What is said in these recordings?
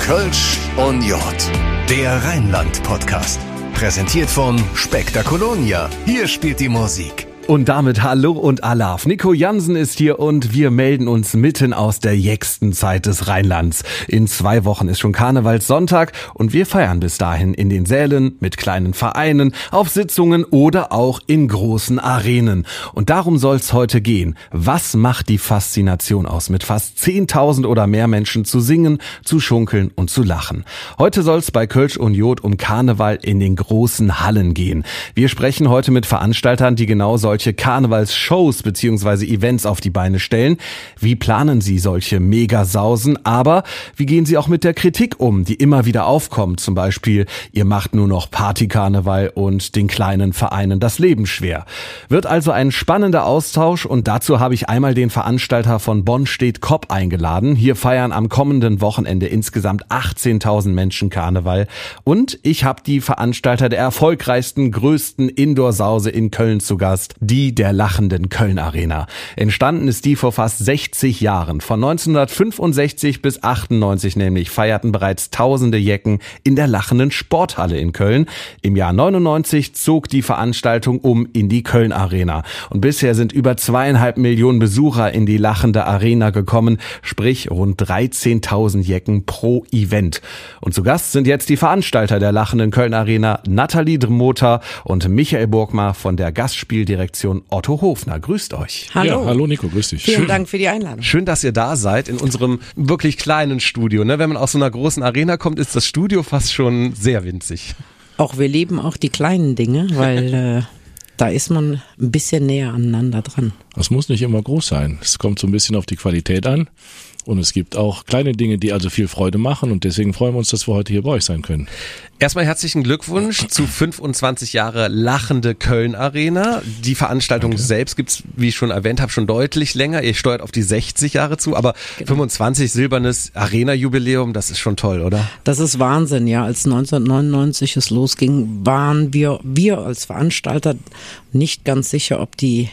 Kölsch und Jod. Der Rheinland-Podcast. Präsentiert von Spektakolonia. Hier spielt die Musik. Und damit Hallo und Alaf. Nico Jansen ist hier und wir melden uns mitten aus der jächsten Zeit des Rheinlands. In zwei Wochen ist schon Karnevalssonntag und wir feiern bis dahin in den Sälen, mit kleinen Vereinen, auf Sitzungen oder auch in großen Arenen. Und darum soll's heute gehen. Was macht die Faszination aus, mit fast 10.000 oder mehr Menschen zu singen, zu schunkeln und zu lachen? Heute soll's bei Kölsch und Jod um Karneval in den großen Hallen gehen. Wir sprechen heute mit Veranstaltern, die genau solche solche Karnevalsshows bzw. Events auf die Beine stellen? Wie planen Sie solche Megasausen? Aber wie gehen Sie auch mit der Kritik um, die immer wieder aufkommt? Zum Beispiel, ihr macht nur noch Partykarneval und den kleinen Vereinen das Leben schwer. Wird also ein spannender Austausch und dazu habe ich einmal den Veranstalter von Bonn steht Kopp eingeladen. Hier feiern am kommenden Wochenende insgesamt 18.000 Menschen Karneval und ich habe die Veranstalter der erfolgreichsten, größten Indoor-Sause in Köln zu Gast, die der lachenden Köln Arena. Entstanden ist die vor fast 60 Jahren. Von 1965 bis 98 nämlich feierten bereits tausende Jecken in der lachenden Sporthalle in Köln. Im Jahr 99 zog die Veranstaltung um in die Köln Arena. Und bisher sind über zweieinhalb Millionen Besucher in die lachende Arena gekommen, sprich rund 13.000 Jecken pro Event. Und zu Gast sind jetzt die Veranstalter der lachenden Köln Arena, Nathalie Dremota und Michael Burgmar von der Gastspieldirektion Redaktion Otto Hofner. Grüßt euch. Hallo. Ja, hallo Nico, grüß dich. Vielen Schön. Dank für die Einladung. Schön, dass ihr da seid in unserem wirklich kleinen Studio. Ne? Wenn man aus so einer großen Arena kommt, ist das Studio fast schon sehr winzig. Auch wir lieben auch die kleinen Dinge, weil äh, da ist man ein bisschen näher aneinander dran. Das muss nicht immer groß sein. Es kommt so ein bisschen auf die Qualität an. Und es gibt auch kleine Dinge, die also viel Freude machen und deswegen freuen wir uns, dass wir heute hier bei euch sein können. Erstmal herzlichen Glückwunsch zu 25 Jahre lachende Köln Arena. Die Veranstaltung Danke. selbst gibt's, wie ich schon erwähnt habe, schon deutlich länger. Ihr steuert auf die 60 Jahre zu, aber genau. 25 silbernes Arena Jubiläum, das ist schon toll, oder? Das ist Wahnsinn, ja. Als 1999 es losging, waren wir wir als Veranstalter nicht ganz sicher, ob die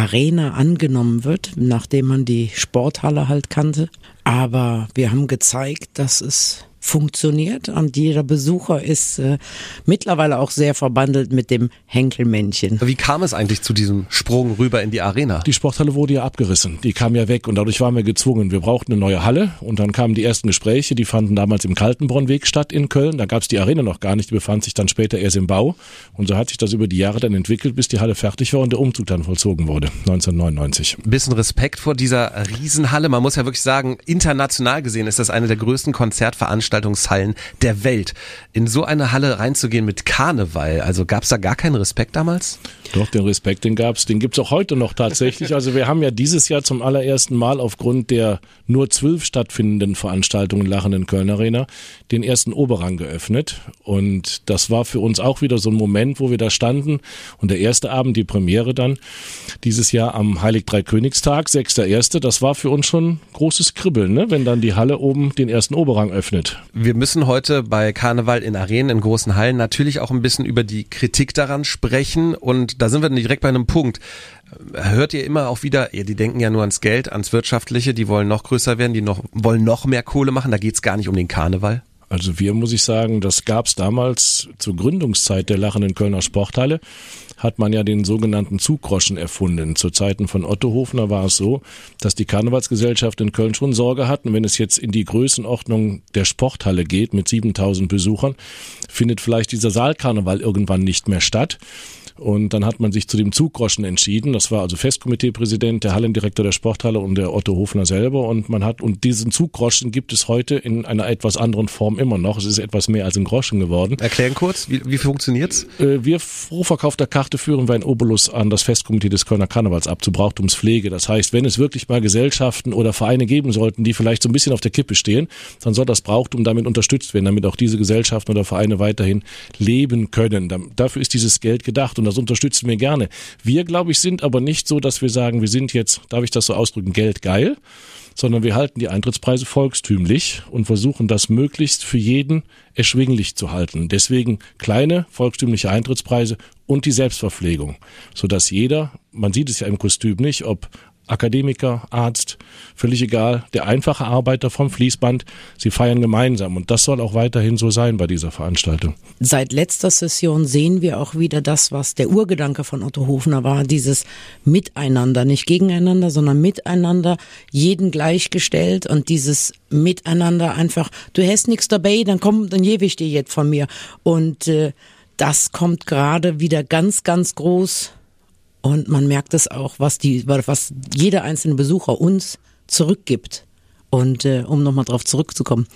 Arena angenommen wird, nachdem man die Sporthalle halt kannte. Aber wir haben gezeigt, dass es funktioniert und jeder Besucher ist äh, mittlerweile auch sehr verbandelt mit dem Henkelmännchen. Wie kam es eigentlich zu diesem Sprung rüber in die Arena? Die Sporthalle wurde ja abgerissen, die kam ja weg und dadurch waren wir gezwungen. Wir brauchten eine neue Halle und dann kamen die ersten Gespräche, die fanden damals im Kaltenbronnweg statt in Köln. Da gab es die Arena noch gar nicht, die befand sich dann später erst im Bau und so hat sich das über die Jahre dann entwickelt, bis die Halle fertig war und der Umzug dann vollzogen wurde, 1999. Ein bisschen Respekt vor dieser Riesenhalle. Man muss ja wirklich sagen, international gesehen ist das eine der größten Konzertveranstaltungen Veranstaltungshallen der Welt. In so eine Halle reinzugehen mit Karneval, also gab es da gar keinen Respekt damals? Doch, den Respekt, den gab's, den gibt's auch heute noch tatsächlich. Also wir haben ja dieses Jahr zum allerersten Mal aufgrund der nur zwölf stattfindenden Veranstaltungen Lachenden Köln Arena den ersten Oberrang geöffnet. Und das war für uns auch wieder so ein Moment, wo wir da standen. Und der erste Abend, die Premiere dann, dieses Jahr am Heilig Dreikönigstag, 6.1., das war für uns schon großes Kribbeln, ne? wenn dann die Halle oben den ersten Oberrang öffnet. Wir müssen heute bei Karneval in Arenen, in großen Hallen natürlich auch ein bisschen über die Kritik daran sprechen. Und da sind wir direkt bei einem Punkt. Hört ihr immer auch wieder, die denken ja nur ans Geld, ans Wirtschaftliche, die wollen noch größer werden, die noch, wollen noch mehr Kohle machen, da geht's gar nicht um den Karneval? Also wir, muss ich sagen, das gab's damals zur Gründungszeit der Lachenden Kölner Sporthalle hat man ja den sogenannten Zuggroschen erfunden. Zu Zeiten von Otto Hofner war es so, dass die Karnevalsgesellschaft in Köln schon Sorge hatten, wenn es jetzt in die Größenordnung der Sporthalle geht mit 7000 Besuchern, findet vielleicht dieser Saalkarneval irgendwann nicht mehr statt. Und dann hat man sich zu dem Zuggroschen entschieden. Das war also Festkomiteepräsident, der Hallendirektor der Sporthalle und der Otto Hofner selber. Und man hat, und diesen Zuggroschen gibt es heute in einer etwas anderen Form immer noch. Es ist etwas mehr als ein Groschen geworden. Erklären kurz, wie, wie funktioniert's? Äh, wir pro verkaufter Karte führen wir ein Obolus an das Festkomitee des Kölner Karnevals ab zu Brauchtumspflege. Das heißt, wenn es wirklich mal Gesellschaften oder Vereine geben sollten, die vielleicht so ein bisschen auf der Kippe stehen, dann soll das Brauchtum damit unterstützt werden, damit auch diese Gesellschaften oder Vereine weiterhin leben können. Dafür ist dieses Geld gedacht. Und das unterstützen wir gerne. Wir, glaube ich, sind aber nicht so, dass wir sagen, wir sind jetzt, darf ich das so ausdrücken, Geld geil, sondern wir halten die Eintrittspreise volkstümlich und versuchen das möglichst für jeden erschwinglich zu halten. Deswegen kleine volkstümliche Eintrittspreise und die Selbstverpflegung, sodass jeder, man sieht es ja im Kostüm nicht, ob Akademiker, Arzt, völlig egal, der einfache Arbeiter vom Fließband, sie feiern gemeinsam. Und das soll auch weiterhin so sein bei dieser Veranstaltung. Seit letzter Session sehen wir auch wieder das, was der Urgedanke von Otto Hofner war, dieses Miteinander, nicht gegeneinander, sondern miteinander, jeden gleichgestellt und dieses Miteinander einfach, du hast nichts dabei, dann komm, dann gebe ich dir jetzt von mir. Und äh, das kommt gerade wieder ganz, ganz groß und man merkt es auch, was die, was jeder einzelne Besucher uns zurückgibt. Und äh, um nochmal drauf zurückzukommen,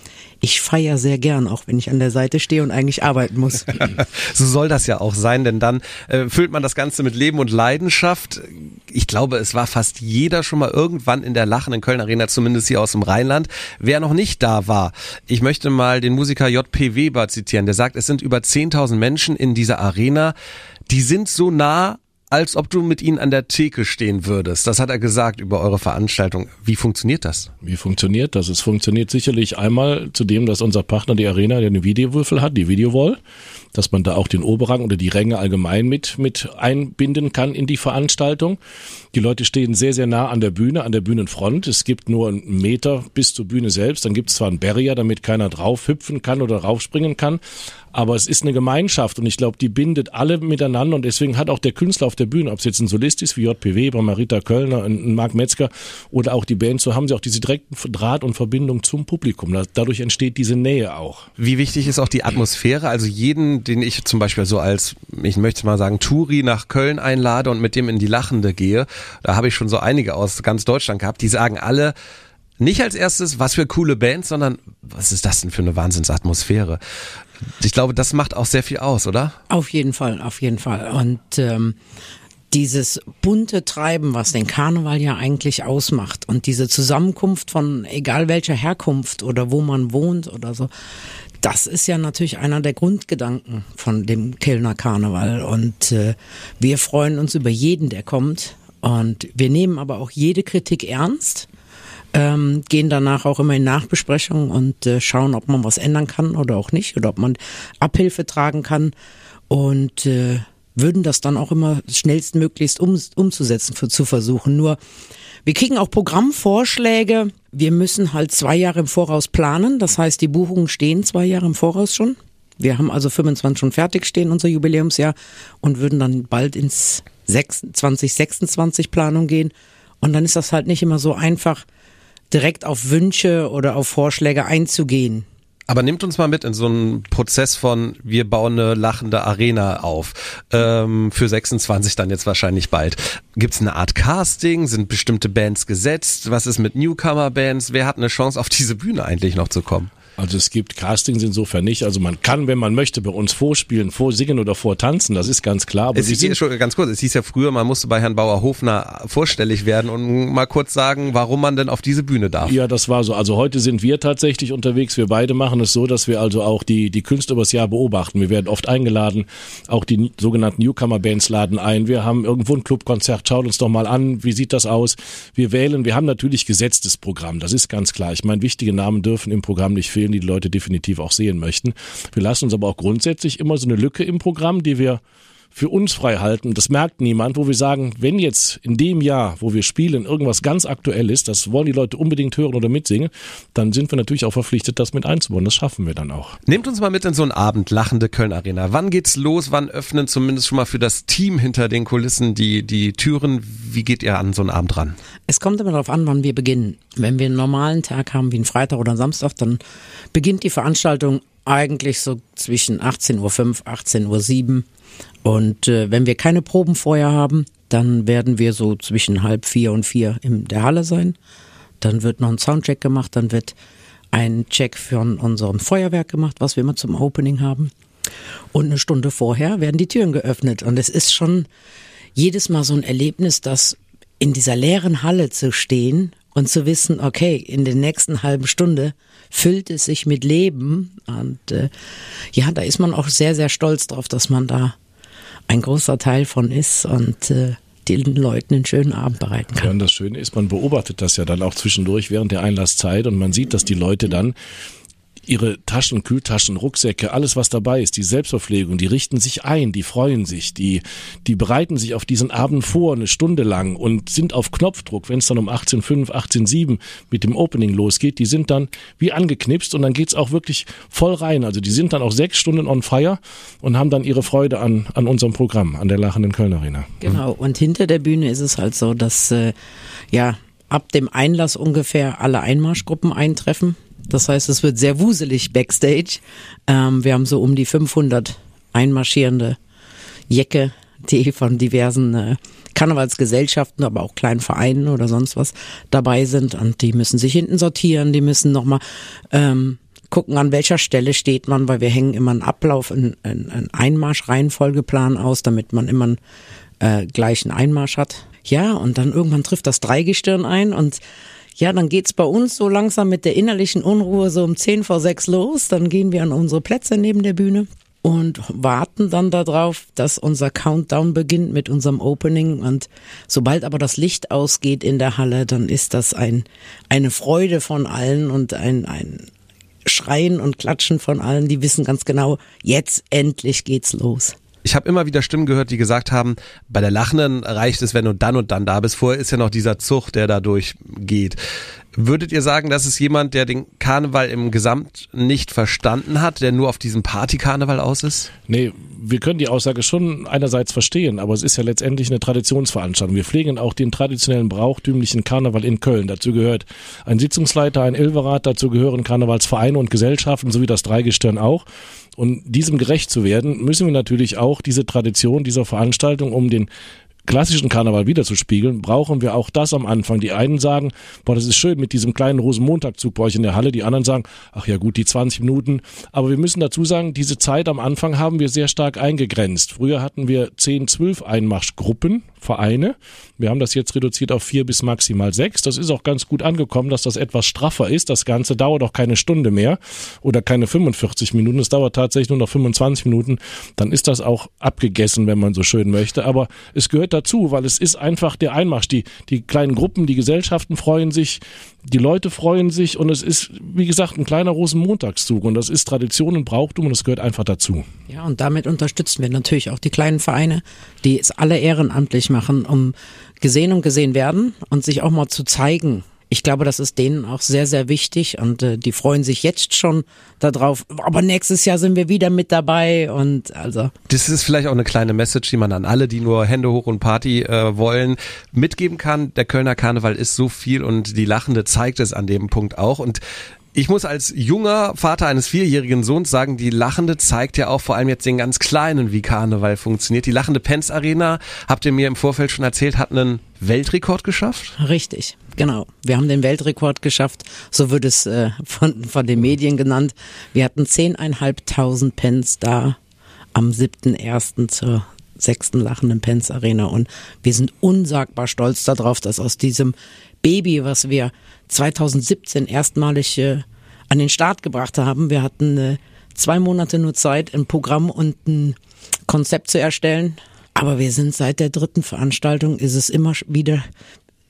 ich feiere sehr gern, auch wenn ich an der Seite stehe und eigentlich arbeiten muss. so soll das ja auch sein, denn dann äh, füllt man das Ganze mit Leben und Leidenschaft. Ich glaube, es war fast jeder schon mal irgendwann in der lachenden Köln Arena, zumindest hier aus dem Rheinland. Wer noch nicht da war, ich möchte mal den Musiker J.P. Weber zitieren, der sagt, es sind über 10.000 Menschen in dieser Arena. Die sind so nah als ob du mit ihnen an der Theke stehen würdest. Das hat er gesagt über eure Veranstaltung. Wie funktioniert das? Wie funktioniert das? Es funktioniert sicherlich einmal zu dem, dass unser Partner die Arena der Videowürfel hat, die Videowall, dass man da auch den Oberrang oder die Ränge allgemein mit, mit einbinden kann in die Veranstaltung. Die Leute stehen sehr, sehr nah an der Bühne, an der Bühnenfront. Es gibt nur einen Meter bis zur Bühne selbst. Dann gibt es zwar einen Barrier, damit keiner drauf hüpfen kann oder raufspringen kann. Aber es ist eine Gemeinschaft und ich glaube, die bindet alle miteinander und deswegen hat auch der Künstler auf der Bühne, ob es jetzt ein Solist ist wie JPW, bei Marita Kölner, ein Marc Metzger oder auch die Band, so haben sie auch diese direkten Draht und Verbindung zum Publikum. Dadurch entsteht diese Nähe auch. Wie wichtig ist auch die Atmosphäre? Also jeden, den ich zum Beispiel so als, ich möchte mal sagen, Touri nach Köln einlade und mit dem in die Lachende gehe, da habe ich schon so einige aus ganz Deutschland gehabt, die sagen alle, nicht als erstes, was für coole Bands, sondern was ist das denn für eine Wahnsinnsatmosphäre? Ich glaube, das macht auch sehr viel aus, oder? Auf jeden Fall, auf jeden Fall. Und ähm, dieses bunte Treiben, was den Karneval ja eigentlich ausmacht und diese Zusammenkunft von egal welcher Herkunft oder wo man wohnt oder so, das ist ja natürlich einer der Grundgedanken von dem Kellner Karneval und äh, wir freuen uns über jeden, der kommt und wir nehmen aber auch jede Kritik ernst ähm, gehen danach auch immer in Nachbesprechungen und äh, schauen, ob man was ändern kann oder auch nicht oder ob man Abhilfe tragen kann und äh, würden das dann auch immer schnellstmöglichst um, umzusetzen, für, zu versuchen. Nur wir kriegen auch Programmvorschläge. Wir müssen halt zwei Jahre im Voraus planen. Das heißt, die Buchungen stehen zwei Jahre im Voraus schon. Wir haben also 25 schon fertig stehen, unser Jubiläumsjahr, und würden dann bald ins 2026 Planung gehen. Und dann ist das halt nicht immer so einfach, direkt auf Wünsche oder auf Vorschläge einzugehen. Aber nimmt uns mal mit in so einen Prozess von, wir bauen eine lachende Arena auf. Ähm, für 26 dann jetzt wahrscheinlich bald. Gibt es eine Art Casting? Sind bestimmte Bands gesetzt? Was ist mit Newcomer-Bands? Wer hat eine Chance, auf diese Bühne eigentlich noch zu kommen? Also es gibt Castings insofern nicht. Also man kann, wenn man möchte, bei uns vorspielen, vorsingen oder vortanzen, das ist ganz klar. Aber es hieß, schon ganz kurz, es hieß ja früher, man musste bei Herrn Bauer-Hofner vorstellig werden und mal kurz sagen, warum man denn auf diese Bühne darf. Ja, das war so. Also heute sind wir tatsächlich unterwegs. Wir beide machen es so, dass wir also auch die, die Künstler übers Jahr beobachten. Wir werden oft eingeladen. Auch die sogenannten Newcomer-Bands laden ein. Wir haben irgendwo ein Clubkonzert. Schaut uns doch mal an. Wie sieht das aus? Wir wählen. Wir haben natürlich gesetztes Programm. Das ist ganz klar. Ich meine, wichtige Namen dürfen im Programm nicht fehlen. Spielen, die die Leute definitiv auch sehen möchten. Wir lassen uns aber auch grundsätzlich immer so eine Lücke im Programm, die wir für uns frei halten. Das merkt niemand, wo wir sagen, wenn jetzt in dem Jahr, wo wir spielen, irgendwas ganz aktuell ist, das wollen die Leute unbedingt hören oder mitsingen, dann sind wir natürlich auch verpflichtet, das mit einzubauen. Das schaffen wir dann auch. Nehmt uns mal mit in so einen Abend, lachende Köln Arena. Wann geht's los? Wann öffnen zumindest schon mal für das Team hinter den Kulissen die, die Türen? Wie geht ihr an so einen Abend ran? Es kommt immer darauf an, wann wir beginnen. Wenn wir einen normalen Tag haben, wie einen Freitag oder einen Samstag, dann beginnt die Veranstaltung eigentlich so zwischen 18.05 Uhr, 18.07 Uhr. Und äh, wenn wir keine Proben vorher haben, dann werden wir so zwischen halb vier und vier in der Halle sein. Dann wird noch ein Soundcheck gemacht, dann wird ein Check für unseren Feuerwerk gemacht, was wir immer zum Opening haben. Und eine Stunde vorher werden die Türen geöffnet. Und es ist schon jedes Mal so ein Erlebnis, dass in dieser leeren Halle zu stehen und zu wissen, okay, in der nächsten halben Stunde füllt es sich mit Leben. Und äh, ja, da ist man auch sehr, sehr stolz drauf, dass man da ein großer Teil von ist und äh, den Leuten einen schönen Abend bereiten kann. Ja, und das Schöne ist, man beobachtet das ja dann auch zwischendurch während der Einlasszeit und man sieht, dass die Leute dann ihre Taschen, Kühltaschen, Rucksäcke, alles was dabei ist, die Selbstverpflegung, die richten sich ein, die freuen sich, die, die bereiten sich auf diesen Abend vor, eine Stunde lang und sind auf Knopfdruck, wenn es dann um 18.05, 18.07 mit dem Opening losgeht, die sind dann wie angeknipst und dann geht's auch wirklich voll rein. Also die sind dann auch sechs Stunden on fire und haben dann ihre Freude an, an unserem Programm, an der lachenden Köln Arena. Genau, und hinter der Bühne ist es halt so, dass äh, ja ab dem Einlass ungefähr alle Einmarschgruppen eintreffen. Das heißt, es wird sehr wuselig backstage. Ähm, wir haben so um die 500 einmarschierende Jecke, die von diversen äh, Karnevalsgesellschaften, aber auch kleinen Vereinen oder sonst was dabei sind und die müssen sich hinten sortieren, die müssen nochmal ähm, gucken, an welcher Stelle steht man, weil wir hängen immer einen Ablauf, einen, einen Einmarsch-Reihenfolgeplan aus, damit man immer einen äh, gleichen Einmarsch hat. Ja, und dann irgendwann trifft das Dreigestirn ein und ja, dann geht's bei uns so langsam mit der innerlichen Unruhe so um zehn vor sechs los. Dann gehen wir an unsere Plätze neben der Bühne und warten dann darauf, dass unser Countdown beginnt mit unserem Opening. Und sobald aber das Licht ausgeht in der Halle, dann ist das ein, eine Freude von allen und ein, ein Schreien und Klatschen von allen, die wissen ganz genau, jetzt endlich geht's los. Ich habe immer wieder Stimmen gehört, die gesagt haben, bei der Lachenden reicht es, wenn du dann und dann da bist. Vorher ist ja noch dieser Zug, der da durchgeht. Würdet ihr sagen, das ist jemand, der den Karneval im Gesamt nicht verstanden hat, der nur auf diesem Party-Karneval aus ist? Nee, wir können die Aussage schon einerseits verstehen, aber es ist ja letztendlich eine Traditionsveranstaltung. Wir pflegen auch den traditionellen brauchtümlichen Karneval in Köln. Dazu gehört ein Sitzungsleiter, ein Ilverat, dazu gehören Karnevalsvereine und Gesellschaften, sowie das Dreigestirn auch. Und diesem gerecht zu werden, müssen wir natürlich auch diese Tradition dieser Veranstaltung um den klassischen Karneval wiederzuspiegeln, brauchen wir auch das am Anfang. Die einen sagen, boah, das ist schön mit diesem kleinen Rosenmontagzug bei euch in der Halle. Die anderen sagen, ach ja gut, die 20 Minuten. Aber wir müssen dazu sagen, diese Zeit am Anfang haben wir sehr stark eingegrenzt. Früher hatten wir 10, 12 Einmarschgruppen, Vereine. Wir haben das jetzt reduziert auf vier bis maximal sechs. Das ist auch ganz gut angekommen, dass das etwas straffer ist. Das Ganze dauert auch keine Stunde mehr oder keine 45 Minuten. Es dauert tatsächlich nur noch 25 Minuten. Dann ist das auch abgegessen, wenn man so schön möchte. Aber es gehört dazu, weil es ist einfach der Einmarsch. Die, die kleinen Gruppen, die Gesellschaften freuen sich, die Leute freuen sich und es ist, wie gesagt, ein kleiner Rosenmontagszug und das ist Tradition und Brauchtum und es gehört einfach dazu. Ja, und damit unterstützen wir natürlich auch die kleinen Vereine, die es alle ehrenamtlich machen, um gesehen und gesehen werden und sich auch mal zu zeigen, ich glaube, das ist denen auch sehr, sehr wichtig und äh, die freuen sich jetzt schon darauf. Aber nächstes Jahr sind wir wieder mit dabei und also. Das ist vielleicht auch eine kleine Message, die man an alle, die nur Hände hoch und Party äh, wollen, mitgeben kann. Der Kölner Karneval ist so viel und die Lachende zeigt es an dem Punkt auch und ich muss als junger Vater eines vierjährigen Sohns sagen, die Lachende zeigt ja auch vor allem jetzt den ganz Kleinen, wie Karneval funktioniert. Die Lachende Pens Arena, habt ihr mir im Vorfeld schon erzählt, hat einen Weltrekord geschafft? Richtig, genau. Wir haben den Weltrekord geschafft, so wird es äh, von, von den Medien genannt. Wir hatten zehneinhalbtausend Pens da am 7.1. zur sechsten lachenden Pens Arena und wir sind unsagbar stolz darauf, dass aus diesem Baby, was wir 2017 erstmalig äh, an den Start gebracht haben. Wir hatten äh, zwei Monate nur Zeit, ein Programm und ein Konzept zu erstellen. Aber wir sind seit der dritten Veranstaltung, ist es immer wieder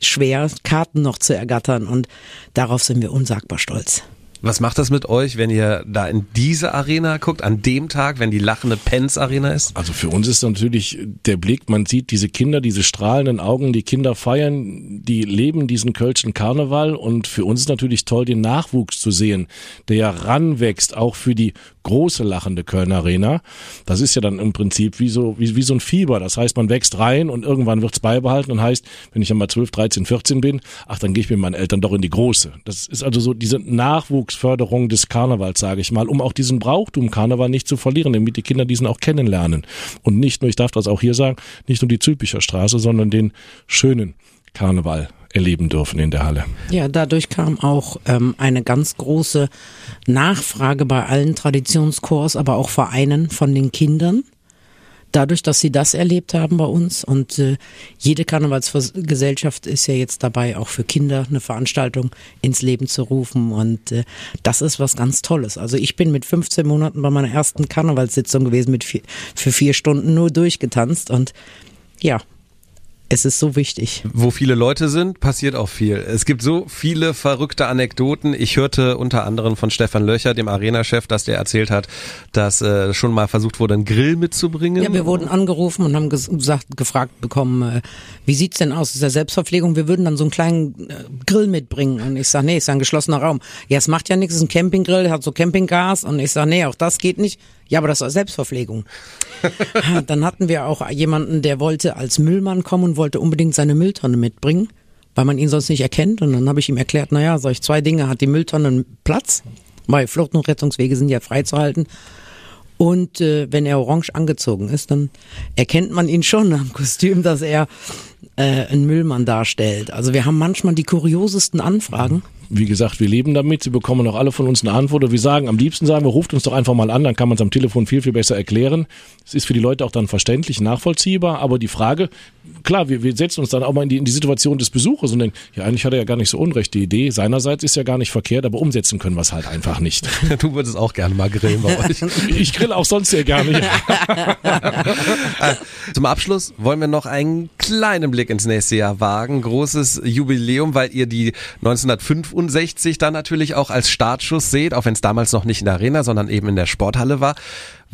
schwer, Karten noch zu ergattern und darauf sind wir unsagbar stolz. Was macht das mit euch, wenn ihr da in diese Arena guckt, an dem Tag, wenn die lachende Pens Arena ist? Also für uns ist natürlich der Blick, man sieht diese Kinder, diese strahlenden Augen, die Kinder feiern, die leben diesen Kölschen Karneval und für uns ist natürlich toll, den Nachwuchs zu sehen, der ja ranwächst, auch für die große lachende Köln Arena. Das ist ja dann im Prinzip wie so, wie, wie so ein Fieber. Das heißt, man wächst rein und irgendwann wird's beibehalten und heißt, wenn ich dann mal 12, 13, 14 bin, ach, dann gehe ich mit meinen Eltern doch in die große. Das ist also so diese Nachwuchsförderung des Karnevals, sage ich mal, um auch diesen Brauchtum Karneval nicht zu verlieren, damit die Kinder diesen auch kennenlernen. Und nicht nur, ich darf das auch hier sagen, nicht nur die Zülpicher Straße, sondern den schönen Karneval erleben dürfen in der Halle. Ja, dadurch kam auch ähm, eine ganz große Nachfrage bei allen Traditionskurs, aber auch Vereinen von den Kindern. Dadurch, dass sie das erlebt haben bei uns und äh, jede Karnevalsgesellschaft ist ja jetzt dabei, auch für Kinder eine Veranstaltung ins Leben zu rufen und äh, das ist was ganz Tolles. Also ich bin mit 15 Monaten bei meiner ersten Karnevalssitzung gewesen, mit vier, für vier Stunden nur durchgetanzt und ja, Es ist so wichtig. Wo viele Leute sind, passiert auch viel. Es gibt so viele verrückte Anekdoten. Ich hörte unter anderem von Stefan Löcher, dem Arena-Chef, dass der erzählt hat, dass äh, schon mal versucht wurde, einen Grill mitzubringen. Ja, wir wurden angerufen und haben gesagt, gefragt bekommen, äh, wie sieht's denn aus? Ist ja Selbstverpflegung? Wir würden dann so einen kleinen äh, Grill mitbringen. Und ich sage, nee, ist ja ein geschlossener Raum. Ja, es macht ja nichts, es ist ein Campinggrill, hat so Campinggas. Und ich sage, nee, auch das geht nicht. Ja, aber das war Selbstverpflegung. Dann hatten wir auch jemanden, der wollte als Müllmann kommen und wollte unbedingt seine Mülltonne mitbringen, weil man ihn sonst nicht erkennt. Und dann habe ich ihm erklärt, naja, solch zwei Dinge hat die Mülltonne Platz, weil Flucht- und Rettungswege sind ja freizuhalten. Und äh, wenn er orange angezogen ist, dann erkennt man ihn schon am Kostüm, dass er äh, einen Müllmann darstellt. Also wir haben manchmal die kuriosesten Anfragen wie gesagt, wir leben damit. Sie bekommen auch alle von uns eine Antwort. Und wir sagen, am liebsten sagen wir, ruft uns doch einfach mal an, dann kann man es am Telefon viel, viel besser erklären. Es ist für die Leute auch dann verständlich, nachvollziehbar. Aber die Frage, klar, wir, wir setzen uns dann auch mal in die, in die Situation des Besuchers und denken, ja, eigentlich hat er ja gar nicht so unrecht. Die Idee seinerseits ist ja gar nicht verkehrt, aber umsetzen können wir es halt einfach nicht. Du würdest auch gerne mal grillen bei euch. ich grill auch sonst sehr gerne. Zum Abschluss wollen wir noch einen kleinen Blick ins nächste Jahr wagen. Großes Jubiläum, weil ihr die 1965 dann natürlich auch als Startschuss seht, auch wenn es damals noch nicht in der Arena, sondern eben in der Sporthalle war.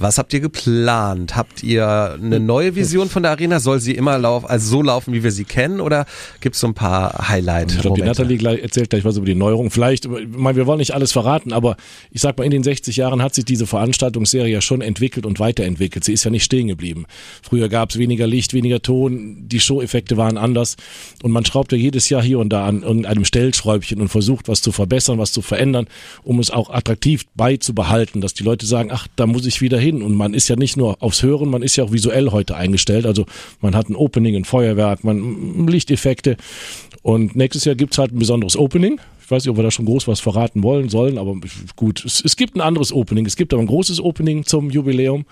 Was habt ihr geplant? Habt ihr eine neue Vision von der Arena? Soll sie immer laufen, also so laufen, wie wir sie kennen, oder gibt es so ein paar Highlights? Ich glaube, die Nathalie gleich, erzählt gleich was über die Neuerung. Vielleicht, ich meine, wir wollen nicht alles verraten, aber ich sag mal, in den 60 Jahren hat sich diese Veranstaltungsserie ja schon entwickelt und weiterentwickelt. Sie ist ja nicht stehen geblieben. Früher gab es weniger Licht, weniger Ton, die Show-Effekte waren anders und man schraubt ja jedes Jahr hier und da an irgendeinem Stellschräubchen und versucht, was zu verbessern, was zu verändern, um es auch attraktiv beizubehalten, dass die Leute sagen, ach, da muss ich wieder hin hin und man ist ja nicht nur aufs Hören, man ist ja auch visuell heute eingestellt. Also man hat ein Opening, ein Feuerwerk, man Lichteffekte und nächstes Jahr gibt's halt ein besonderes Opening. Ich weiß nicht, ob wir da schon groß was verraten wollen, sollen, aber gut, es, es gibt ein anderes Opening. Es gibt aber ein großes Opening zum Jubiläum.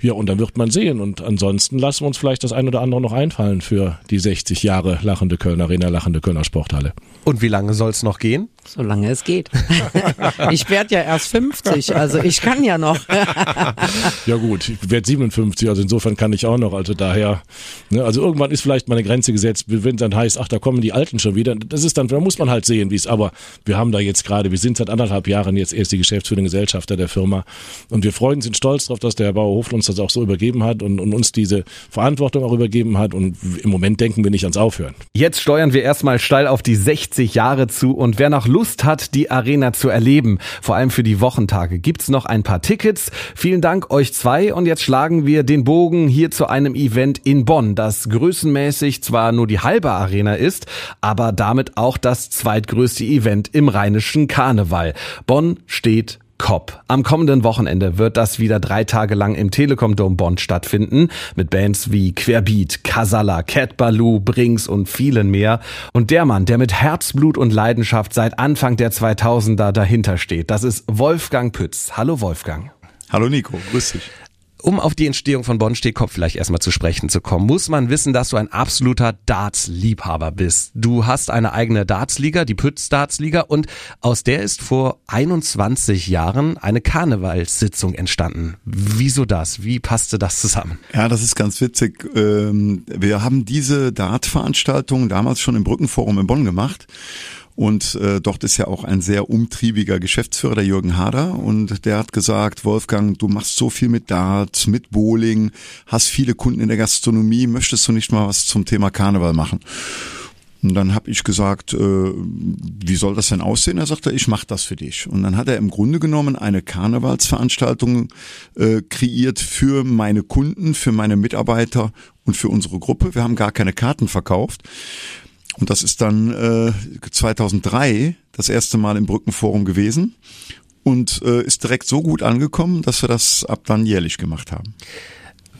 Ja, und dann wird man sehen. Und ansonsten lassen wir uns vielleicht das ein oder andere noch einfallen für die 60 Jahre Lachende Kölner Arena, Lachende Kölner Sporthalle. Und wie lange soll es noch gehen? Solange es geht. ich werde ja erst 50, also ich kann ja noch. ja gut, ich werde 57, also insofern kann ich auch noch. Also daher, ne, also irgendwann ist vielleicht mal eine Grenze gesetzt, wenn dann heißt, ach, da kommen die Alten schon wieder. Das ist dann, da muss man halt sehen, wie es. Aber wir haben da jetzt gerade, wir sind seit anderthalb Jahren jetzt erst die geschäftsführende Gesellschafter der Firma und wir freuen, sind stolz darauf, dass der Herr Bauer uns das auch so übergeben hat und, und uns diese Verantwortung auch übergeben hat. Und im Moment denken wir nicht ans Aufhören. Jetzt steuern wir erstmal steil auf die 60 Jahre zu und wer nach Lust hat, die Arena zu erleben, vor allem für die Wochentage, gibt's noch ein paar Tickets. Vielen Dank euch zwei und jetzt schlagen wir den Bogen hier zu einem Event in Bonn, das größenmäßig zwar nur die halbe Arena ist, aber damit auch das zweitgrößte Event im rheinischen Karneval. Bonn steht Cop. Am kommenden Wochenende wird das wieder drei Tage lang im Telekom Dome Bonn stattfinden, mit Bands wie Querbeat, Casala, Cat Baloo, Brings und vielen mehr. Und der Mann, der mit Herzblut und Leidenschaft seit Anfang der 2000er dahinter steht, das ist Wolfgang Pütz. Hallo Wolfgang. Hallo Nico, grüß dich um auf die Entstehung von Bonn steht Kopf vielleicht erstmal zu sprechen zu kommen, muss man wissen, dass du ein absoluter Darts-Liebhaber bist. Du hast eine eigene Darts-Liga, die Pütz Darts-Liga, und aus der ist vor 21 Jahren eine Karnevalssitzung entstanden. Wieso das? Wie passte das zusammen? Ja, das ist ganz witzig. Ähm, wir haben diese Dart-Veranstaltung damals schon im Brückenforum in Bonn gemacht. Und äh, dort ist ja auch ein sehr umtriebiger Geschäftsführer, der Jürgen Hader. Und der hat gesagt, Wolfgang, du machst so viel mit Darts, mit Bowling, hast viele Kunden in der Gastronomie, möchtest du nicht mal was zum Thema Karneval machen? Und dann habe ich gesagt, äh, wie soll das denn aussehen? Er sagte, ich mache das für dich. Und dann hat er im Grunde genommen eine Karnevalsveranstaltung äh, kreiert für meine Kunden, für meine Mitarbeiter und für unsere Gruppe. Wir haben gar keine Karten verkauft. Und das ist dann äh, 2003 das erste Mal im Brückenforum gewesen und äh, ist direkt so gut angekommen, dass wir das ab dann jährlich gemacht haben.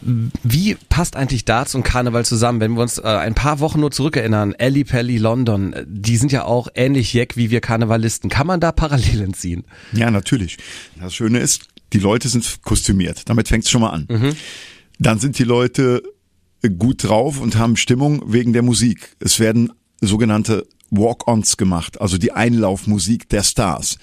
Wie passt eigentlich Darts und Karneval zusammen? Wenn wir uns äh, ein paar Wochen nur zurückerinnern, Ellie Pelli London, die sind ja auch ähnlich jeck wie wir Karnevalisten. Kann man da Parallelen ziehen? Ja, natürlich. Das Schöne ist, die Leute sind kostümiert. Damit fängt es schon mal an. Mhm. Dann sind die Leute gut drauf und haben Stimmung wegen der Musik. Es werden sogenannte Walk-ons gemacht, also die Einlaufmusik der Stars.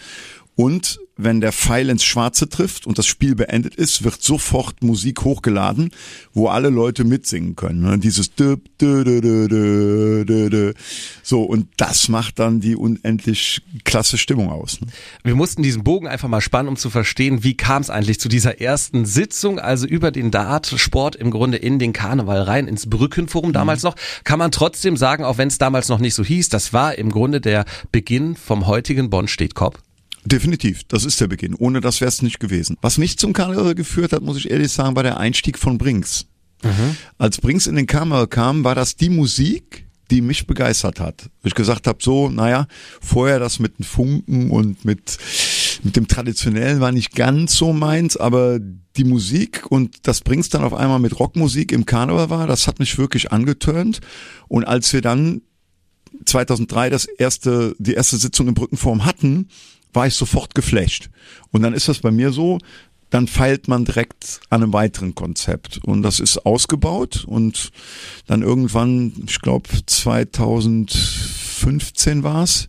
Und wenn der Pfeil ins Schwarze trifft und das Spiel beendet ist, wird sofort Musik hochgeladen, wo alle Leute mitsingen können. Ne? Dieses so und das macht dann die unendlich klasse Stimmung aus. Ne? Wir mussten diesen Bogen einfach mal spannen, um zu verstehen, wie kam es eigentlich zu dieser ersten Sitzung, also über den Dartsport im Grunde in den Karneval rein, ins Brückenforum damals mhm. noch. Kann man trotzdem sagen, auch wenn es damals noch nicht so hieß, das war im Grunde der Beginn vom heutigen Bonn steht Kopf? Definitiv, das ist der Beginn. Ohne das wäre es nicht gewesen. Was mich zum Karneval geführt hat, muss ich ehrlich sagen, war der Einstieg von Brinks. Mhm. Als Brinks in den Karneval kam, war das die Musik, die mich begeistert hat. Ich gesagt habe, so, naja, vorher das mit den Funken und mit, mit dem Traditionellen war nicht ganz so meins, aber die Musik und das Brinks dann auf einmal mit Rockmusik im Karneval war, das hat mich wirklich angeturnt. Und als wir dann 2003 das erste, die erste Sitzung im Brückenforum hatten, war ich sofort geflasht. Und dann ist das bei mir so, dann feilt man direkt an einem weiteren Konzept. Und das ist ausgebaut und dann irgendwann, ich glaube 2015 war es,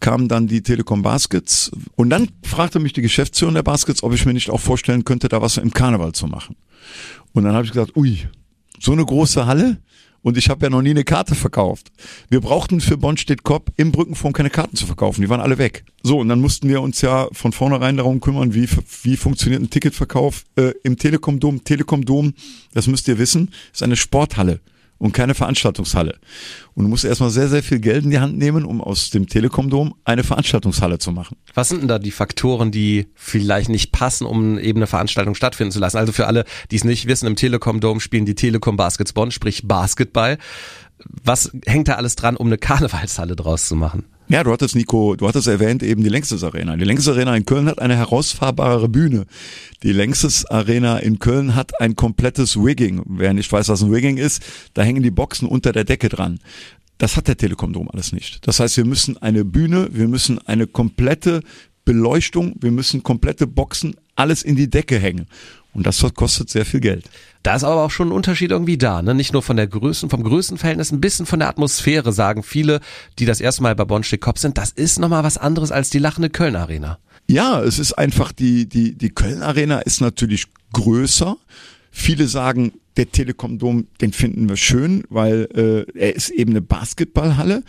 kamen dann die Telekom Baskets und dann fragte mich die Geschäftsführung der Baskets, ob ich mir nicht auch vorstellen könnte, da was im Karneval zu machen. Und dann habe ich gesagt, ui, so eine große Halle, und ich habe ja noch nie eine Karte verkauft. Wir brauchten für Bonn-Stedt-Kopp im Brückenforum keine Karten zu verkaufen. Die waren alle weg. So, und dann mussten wir uns ja von vornherein darum kümmern, wie, wie funktioniert ein Ticketverkauf äh, im Telekom-Dom. Telekom-Dom, das müsst ihr wissen, ist eine Sporthalle und keine Veranstaltungshalle. Und du musst erstmal sehr, sehr viel Geld in die Hand nehmen, um aus dem Telekom-Dom eine Veranstaltungshalle zu machen. Was sind denn da die Faktoren, die vielleicht nicht passen, um eben eine Veranstaltung stattfinden zu lassen? Also für alle, die es nicht wissen, im Telekom-Dom spielen die Telekom Baskets Bonn, sprich Basketball. Was hängt da alles dran, um eine Karnevalshalle draus zu machen? Ja, du hattest, Nico, du hattest erwähnt eben die Längstes Arena. Die Längstes Arena in Köln hat eine herausfahrbare Bühne. Die Längstes Arena in Köln hat ein komplettes Wigging. Wer nicht weiß, was ein Wigging ist, da hängen die Boxen unter der Decke dran. Das hat der Telekom-Dom alles nicht. Das heißt, wir müssen eine Bühne, wir müssen eine komplette Beleuchtung, wir müssen komplette Boxen, alles in die Decke hängen. Und das kostet sehr viel Geld. Da ist aber auch schon ein Unterschied irgendwie da, ne? Nicht nur von der Größen, vom Größenverhältnis, ein bisschen von der Atmosphäre, sagen viele, die das erste Mal bei Bonstedt Kopf sind. Das ist nochmal was anderes als die lachende Köln Arena. Ja, es ist einfach die, die, die Köln Arena ist natürlich größer. Viele sagen, der Telekom Dom, den finden wir schön, weil äh, er ist eben eine Basketballhalle.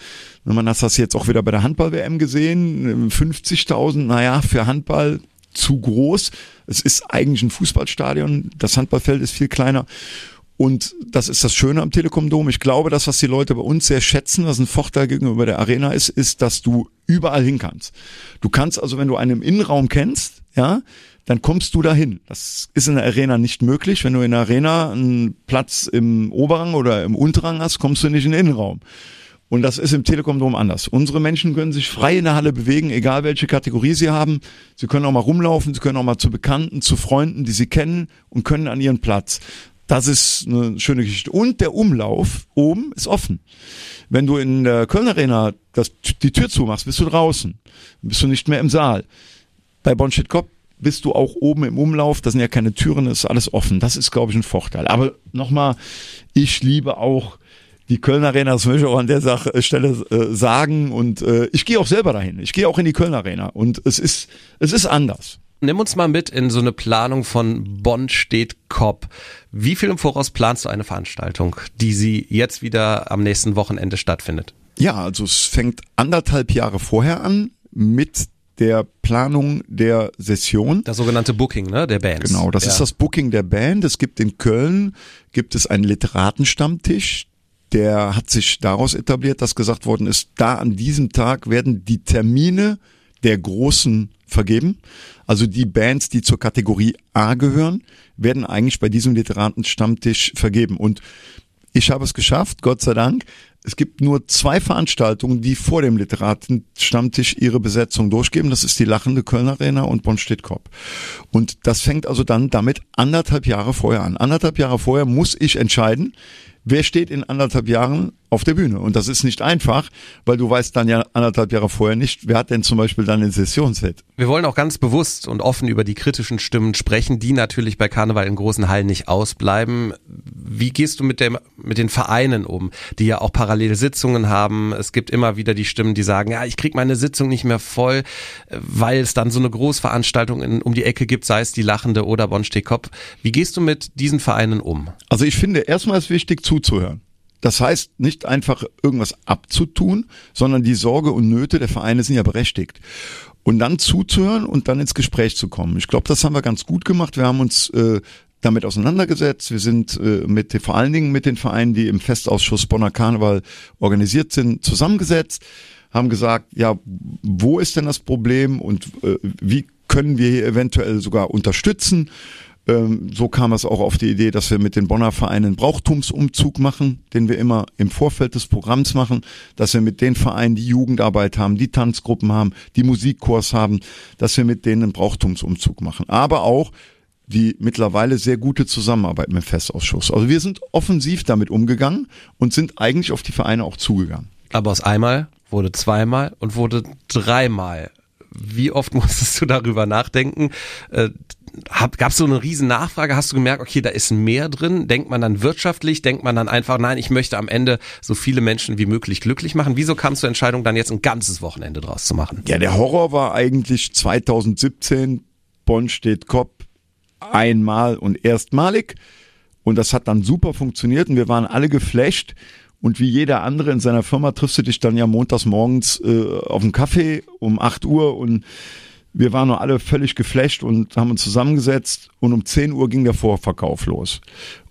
Man hat das jetzt auch wieder bei der Handball-WM gesehen. 50.000, naja, für Handball zu groß. Es ist eigentlich ein Fußballstadion. Das Handballfeld ist viel kleiner. Und das ist das Schöne am Telekom Dom. Ich glaube, das, was die Leute bei uns sehr schätzen, was ein Vorteil gegenüber der Arena ist, ist, dass du überall hin kannst. Du kannst also, wenn du einen im Innenraum kennst, ja, dann kommst du dahin. Das ist in der Arena nicht möglich. Wenn du in der Arena einen Platz im Oberrang oder im Unterrang hast, kommst du nicht in den Innenraum. Und das ist im Telekom-Dom anders. Unsere Menschen können sich frei in der Halle bewegen, egal welche Kategorie sie haben. Sie können auch mal rumlaufen, sie können auch mal zu Bekannten, zu Freunden, die sie kennen und können an ihren Platz. Das ist eine schöne Geschichte. Und der Umlauf oben ist offen. Wenn du in der Köln Arena das, die Tür zumachst, bist du draußen. Bist du nicht mehr im Saal. Bei Bonstedt Kopp bist du auch oben im Umlauf. Da sind ja keine Türen, ist alles offen. Das ist, glaube ich, ein Vorteil. Aber nochmal, ich liebe auch die Köln Arena, das möchte ich auch an der Sache, äh, Stelle äh, sagen. Und äh, ich gehe auch selber dahin. Ich gehe auch in die Köln Arena. Und es ist, es ist anders. Nimm uns mal mit in so eine Planung von Bonn steht Kopp. Wie viel im Voraus planst du eine Veranstaltung, die sie jetzt wieder am nächsten Wochenende stattfindet? Ja, also es fängt anderthalb Jahre vorher an mit der Planung der Session. Das sogenannte Booking, ne, der Band. Genau, das ja. ist das Booking der Band. Es gibt in Köln, gibt es einen Literatenstammtisch, der hat sich daraus etabliert, dass gesagt worden ist, da an diesem Tag werden die Termine der Großen vergeben. Also die Bands, die zur Kategorie A gehören, werden eigentlich bei diesem Literatenstammtisch vergeben. Und ich habe es geschafft, Gott sei Dank. Es gibt nur zwei Veranstaltungen, die vor dem Literatenstammtisch ihre Besetzung durchgeben. Das ist die Lachende Köln Arena und Bonn-Stedt-Kopp. Und das fängt also dann damit anderthalb Jahre vorher an. Anderthalb Jahre vorher muss ich entscheiden, wer steht in anderthalb Jahren auf der Bühne. Und das ist nicht einfach, weil du weißt dann ja anderthalb Jahre vorher nicht, wer hat denn zum Beispiel dann den Sessionsset. Wir wollen auch ganz bewusst und offen über die kritischen Stimmen sprechen, die natürlich bei Karneval in großen Hallen nicht ausbleiben. Wie gehst du mit, dem, mit den Vereinen um, die ja auch parallel Sitzungen haben. Es gibt immer wieder die Stimmen, die sagen, ja, ich krieg meine Sitzung nicht mehr voll, weil es dann so eine Großveranstaltung in, um die Ecke gibt, sei es die Lachende oder Bonn-Stehkopf. Wie gehst du mit diesen Vereinen um? Also ich finde, erstmal ist wichtig zuzuhören. Das heißt, nicht einfach irgendwas abzutun, sondern die Sorge und Nöte der Vereine sind ja berechtigt. Und dann zuzuhören und dann ins Gespräch zu kommen. Ich glaube, das haben wir ganz gut gemacht. Wir haben uns äh, damit auseinandergesetzt. Wir sind äh, mit vor allen Dingen mit den Vereinen, die im Festausschuss Bonner Karneval organisiert sind, zusammengesetzt, haben gesagt, ja, wo ist denn das Problem und äh, wie können wir hier eventuell sogar unterstützen? Ähm, so kam es auch auf die Idee, dass wir mit den Bonner Vereinen Brauchtumsumzug machen, den wir immer im Vorfeld des Programms machen, dass wir mit den Vereinen die Jugendarbeit haben, die Tanzgruppen haben, die Musikkurs haben, dass wir mit denen einen Brauchtumsumzug machen. Aber auch die mittlerweile sehr gute Zusammenarbeit mit dem Festausschuss. Also wir sind offensiv damit umgegangen und sind eigentlich auf die Vereine auch zugegangen. Aber aus einmal wurde zweimal und wurde dreimal. Wie oft musstest du darüber nachdenken? Äh, Gab es so eine riesen Nachfrage? Hast du gemerkt, okay, da ist mehr drin? Denkt man dann wirtschaftlich? Denkt man dann einfach, nein, ich möchte am Ende so viele Menschen wie möglich glücklich machen? Wieso kam es zur Entscheidung, dann jetzt ein ganzes Wochenende draus zu machen? Ja, der Horror war eigentlich 2017, Bonn steht Kopf, einmal und erstmalig. Und das hat dann super funktioniert und wir waren alle geflasht. Und wie jeder andere in seiner Firma triffst du dich dann ja montags morgens äh, auf dem Kaffee um 8 Uhr und wir waren noch alle völlig geflasht und haben uns zusammengesetzt und um 10 Uhr ging der Vorverkauf los.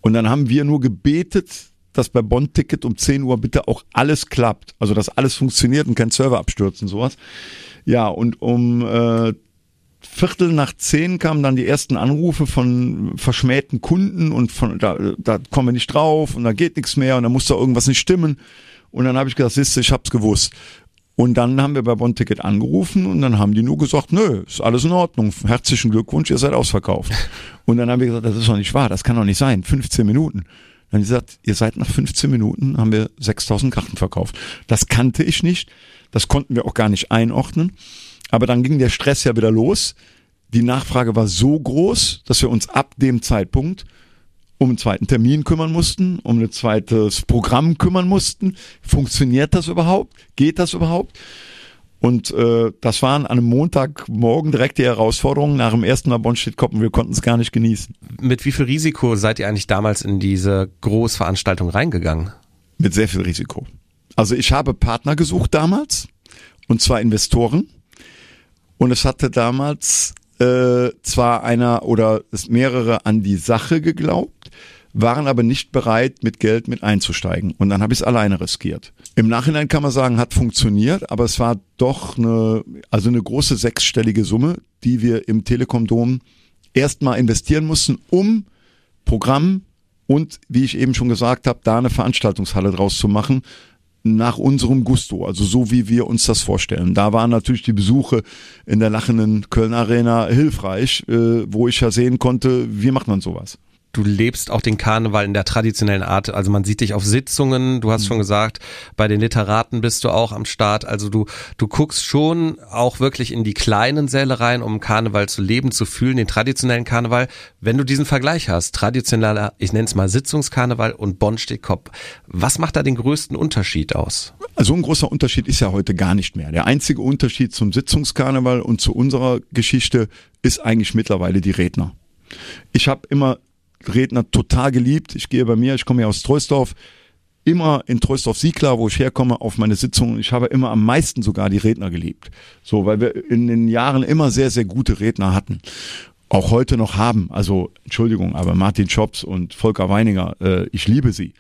Und dann haben wir nur gebetet, dass bei Bond-Ticket um 10 Uhr bitte auch alles klappt. Also dass alles funktioniert und kein Server abstürzt und sowas. Ja, und um äh, Viertel nach zehn kamen dann die ersten Anrufe von verschmähten Kunden und von da, da kommen wir nicht drauf und da geht nichts mehr und da muss da irgendwas nicht stimmen. Und dann habe ich gesagt, siehste, ich hab's gewusst. Und dann haben wir bei Bonticket angerufen und dann haben die nur gesagt, nö, ist alles in Ordnung. Herzlichen Glückwunsch, ihr seid ausverkauft. Und dann haben wir gesagt, das ist doch nicht wahr, das kann doch nicht sein. 15 Minuten. Dann haben die gesagt, ihr seid nach 15 Minuten, haben wir 6000 Karten verkauft. Das kannte ich nicht. Das konnten wir auch gar nicht einordnen. Aber dann ging der Stress ja wieder los. Die Nachfrage war so groß, dass wir uns ab dem Zeitpunkt um einen zweiten Termin kümmern mussten, um ein zweites Programm kümmern mussten. Funktioniert das überhaupt? Geht das überhaupt? Und äh, das waren an einem Montagmorgen direkt die Herausforderungen nach dem ersten Mal Bonn-Stedt-Koppen. Wir konnten es gar nicht genießen. Mit wie viel Risiko seid ihr eigentlich damals in diese Großveranstaltung reingegangen? Mit sehr viel Risiko. Also ich habe Partner gesucht damals, und zwar Investoren. Und es hatte damals äh, zwar einer oder mehrere an die Sache geglaubt, waren aber nicht bereit, mit Geld mit einzusteigen. Und dann habe ich es alleine riskiert. Im Nachhinein kann man sagen, hat funktioniert, aber es war doch eine, also eine große sechsstellige Summe, die wir im Telekom-Dom erstmal investieren mussten, um Programm und, wie ich eben schon gesagt habe, da eine Veranstaltungshalle draus zu machen, nach unserem Gusto, also so wie wir uns das vorstellen. Da waren natürlich die Besuche in der lachenden Köln Arena hilfreich, äh, wo ich ja sehen konnte, wie macht man sowas du lebst auch den Karneval in der traditionellen Art. Also man sieht dich auf Sitzungen, du hast mhm. schon gesagt, bei den Literaten bist du auch am Start. Also du, du guckst schon auch wirklich in die kleinen Säle rein, um Karneval zu leben, zu fühlen, den traditionellen Karneval. Wenn du diesen Vergleich hast, traditioneller, ich nenne es mal Sitzungskarneval und Bonn-Steht-Kopf, was macht da den größten Unterschied aus? Also ein großer Unterschied ist ja heute gar nicht mehr. Der einzige Unterschied zum Sitzungskarneval und zu unserer Geschichte ist eigentlich mittlerweile die Redner. Ich habe immer Redner total geliebt. Ich gehe bei mir, ich komme ja aus Treusdorf, immer in Treusdorf-Siegler, wo ich herkomme, auf meine Sitzungen. Ich habe immer am meisten sogar die Redner geliebt. So, weil wir in den Jahren immer sehr, sehr gute Redner hatten. Auch heute noch haben. Also, Entschuldigung, aber Martin Schops und Volker Weininger, äh, ich liebe sie.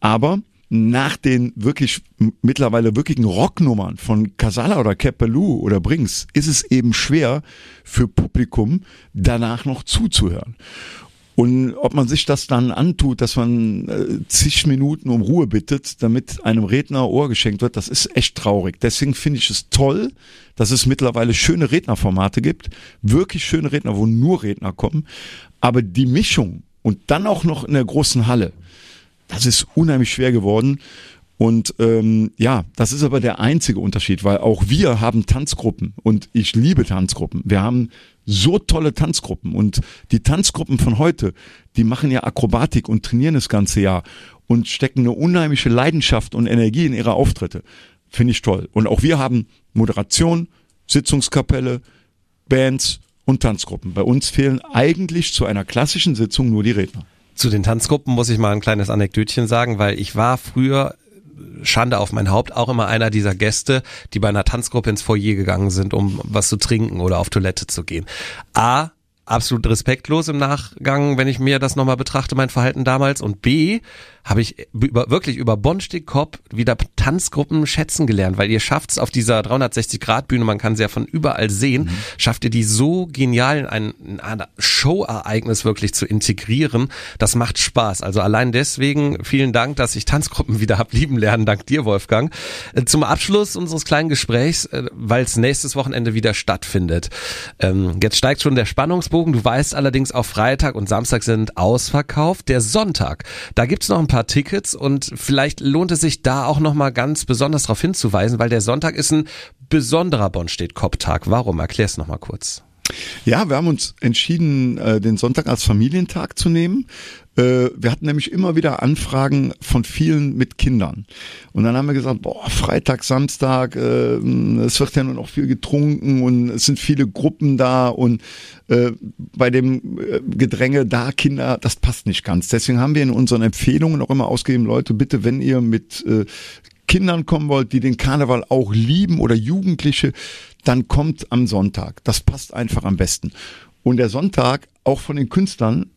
Aber nach den wirklich mittlerweile wirklichen Rocknummern von Casala oder Capelou oder Brings ist es eben schwer für Publikum danach noch zuzuhören. Und ob man sich das dann antut, dass man äh, zig Minuten um Ruhe bittet, damit einem Redner Ohr geschenkt wird, das ist echt traurig. Deswegen finde ich es toll, dass es mittlerweile schöne Rednerformate gibt, wirklich schöne Redner, wo nur Redner kommen. Aber die Mischung und dann auch noch in der großen Halle, das ist unheimlich schwer geworden. Und ähm, ja, das ist aber der einzige Unterschied, weil auch wir haben Tanzgruppen und ich liebe Tanzgruppen. Wir haben so tolle Tanzgruppen und die Tanzgruppen von heute, die machen ja Akrobatik und trainieren das ganze Jahr und stecken eine unheimliche Leidenschaft und Energie in ihre Auftritte. Finde ich toll. Und auch wir haben Moderation, Sitzungskapelle, Bands und Tanzgruppen. Bei uns fehlen eigentlich zu einer klassischen Sitzung nur die Redner. Zu den Tanzgruppen muss ich mal ein kleines Anekdötchen sagen, weil ich war früher Schande auf mein Haupt, auch immer einer dieser Gäste, die bei einer Tanzgruppe ins Foyer gegangen sind, um was zu trinken oder auf Toilette zu gehen. A, absolut respektlos im Nachgang, wenn ich mir das nochmal betrachte, mein Verhalten damals. Und B, habe ich über, wirklich über Bonstick Cop wieder Tanzgruppen schätzen gelernt, weil ihr schafft es auf dieser 360-Grad-Bühne, man kann sie ja von überall sehen, mhm. schafft ihr die so genial in ein, in ein Show-Ereignis wirklich zu integrieren. Das macht Spaß. Also allein deswegen vielen Dank, dass ich Tanzgruppen wieder hab lieben lernen, dank dir, Wolfgang. Äh, zum Abschluss unseres kleinen Gesprächs, äh, weil es nächstes Wochenende wieder stattfindet. Ähm, jetzt steigt schon der Spannungsbogen. Du weißt allerdings, auch Freitag und Samstag sind ausverkauft. Der Sonntag, da gibt's noch ein paar Tickets und vielleicht lohnt es sich da auch nochmal ganz besonders darauf hinzuweisen, weil der Sonntag ist ein besonderer Bonstedt-Kopp-Tag. Warum? Erklär's nochmal kurz. Ja, wir haben uns entschieden, äh, den Sonntag als Familientag zu nehmen. Äh, wir hatten nämlich immer wieder Anfragen von vielen mit Kindern. Und dann haben wir gesagt, boah, Freitag, Samstag, äh, es wird ja nur noch viel getrunken und es sind viele Gruppen da und bei dem Gedränge da Kinder, das passt nicht ganz. Deswegen haben wir in unseren Empfehlungen auch immer ausgegeben, Leute, bitte, wenn ihr mit Kindern kommen wollt, die den Karneval auch lieben oder Jugendliche, dann kommt am Sonntag. Das passt einfach am besten. Und der Sonntag, auch von den Künstlern,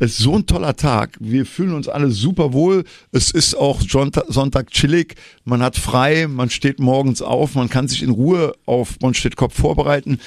ist so ein toller Tag. Wir fühlen uns alle super wohl. Es ist auch Sonntag chillig. Man hat frei. Man steht morgens auf. Man kann sich in Ruhe auf Bonstedt-Kopf vorbereiten.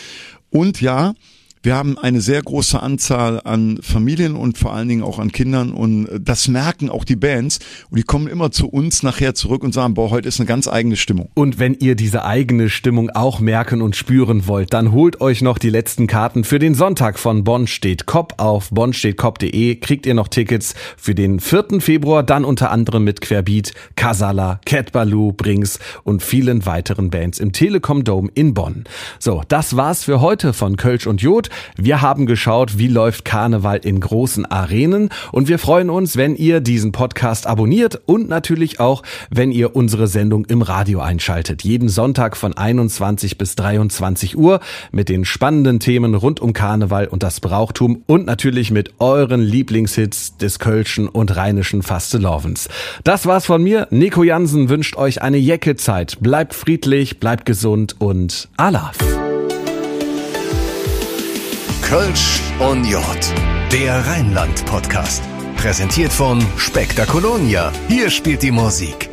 Und ja, wir haben eine sehr große Anzahl an Familien und vor allen Dingen auch an Kindern und das merken auch die Bands und die kommen immer zu uns nachher zurück und sagen, boah, heute ist eine ganz eigene Stimmung. Und wenn ihr diese eigene Stimmung auch merken und spüren wollt, dann holt euch noch die letzten Karten für den Sonntag von Bonn steht Kopf auf bonnstehtkopf.de kriegt ihr noch Tickets für den 4. Februar, dann unter anderem mit Querbeat, Casala, Cat Baloo, Brings und vielen weiteren Bands im Telekom Dome in Bonn. So, das war's für heute von Kölsch und Jod. Wir haben geschaut, wie läuft Karneval in großen Arenen und wir freuen uns, wenn ihr diesen Podcast abonniert und natürlich auch, wenn ihr unsere Sendung im Radio einschaltet. Jeden Sonntag von 21 bis 23 Uhr mit den spannenden Themen rund um Karneval und das Brauchtum und natürlich mit euren Lieblingshits des Kölschen und Rheinischen Fastelovens. Das war's von mir. Nico Jansen wünscht euch eine Jecke-Zeit. Bleibt friedlich, bleibt gesund und Alaf. Kölsch und J, der Rheinland-Podcast. Präsentiert von Spektakolonia. Hier spielt die Musik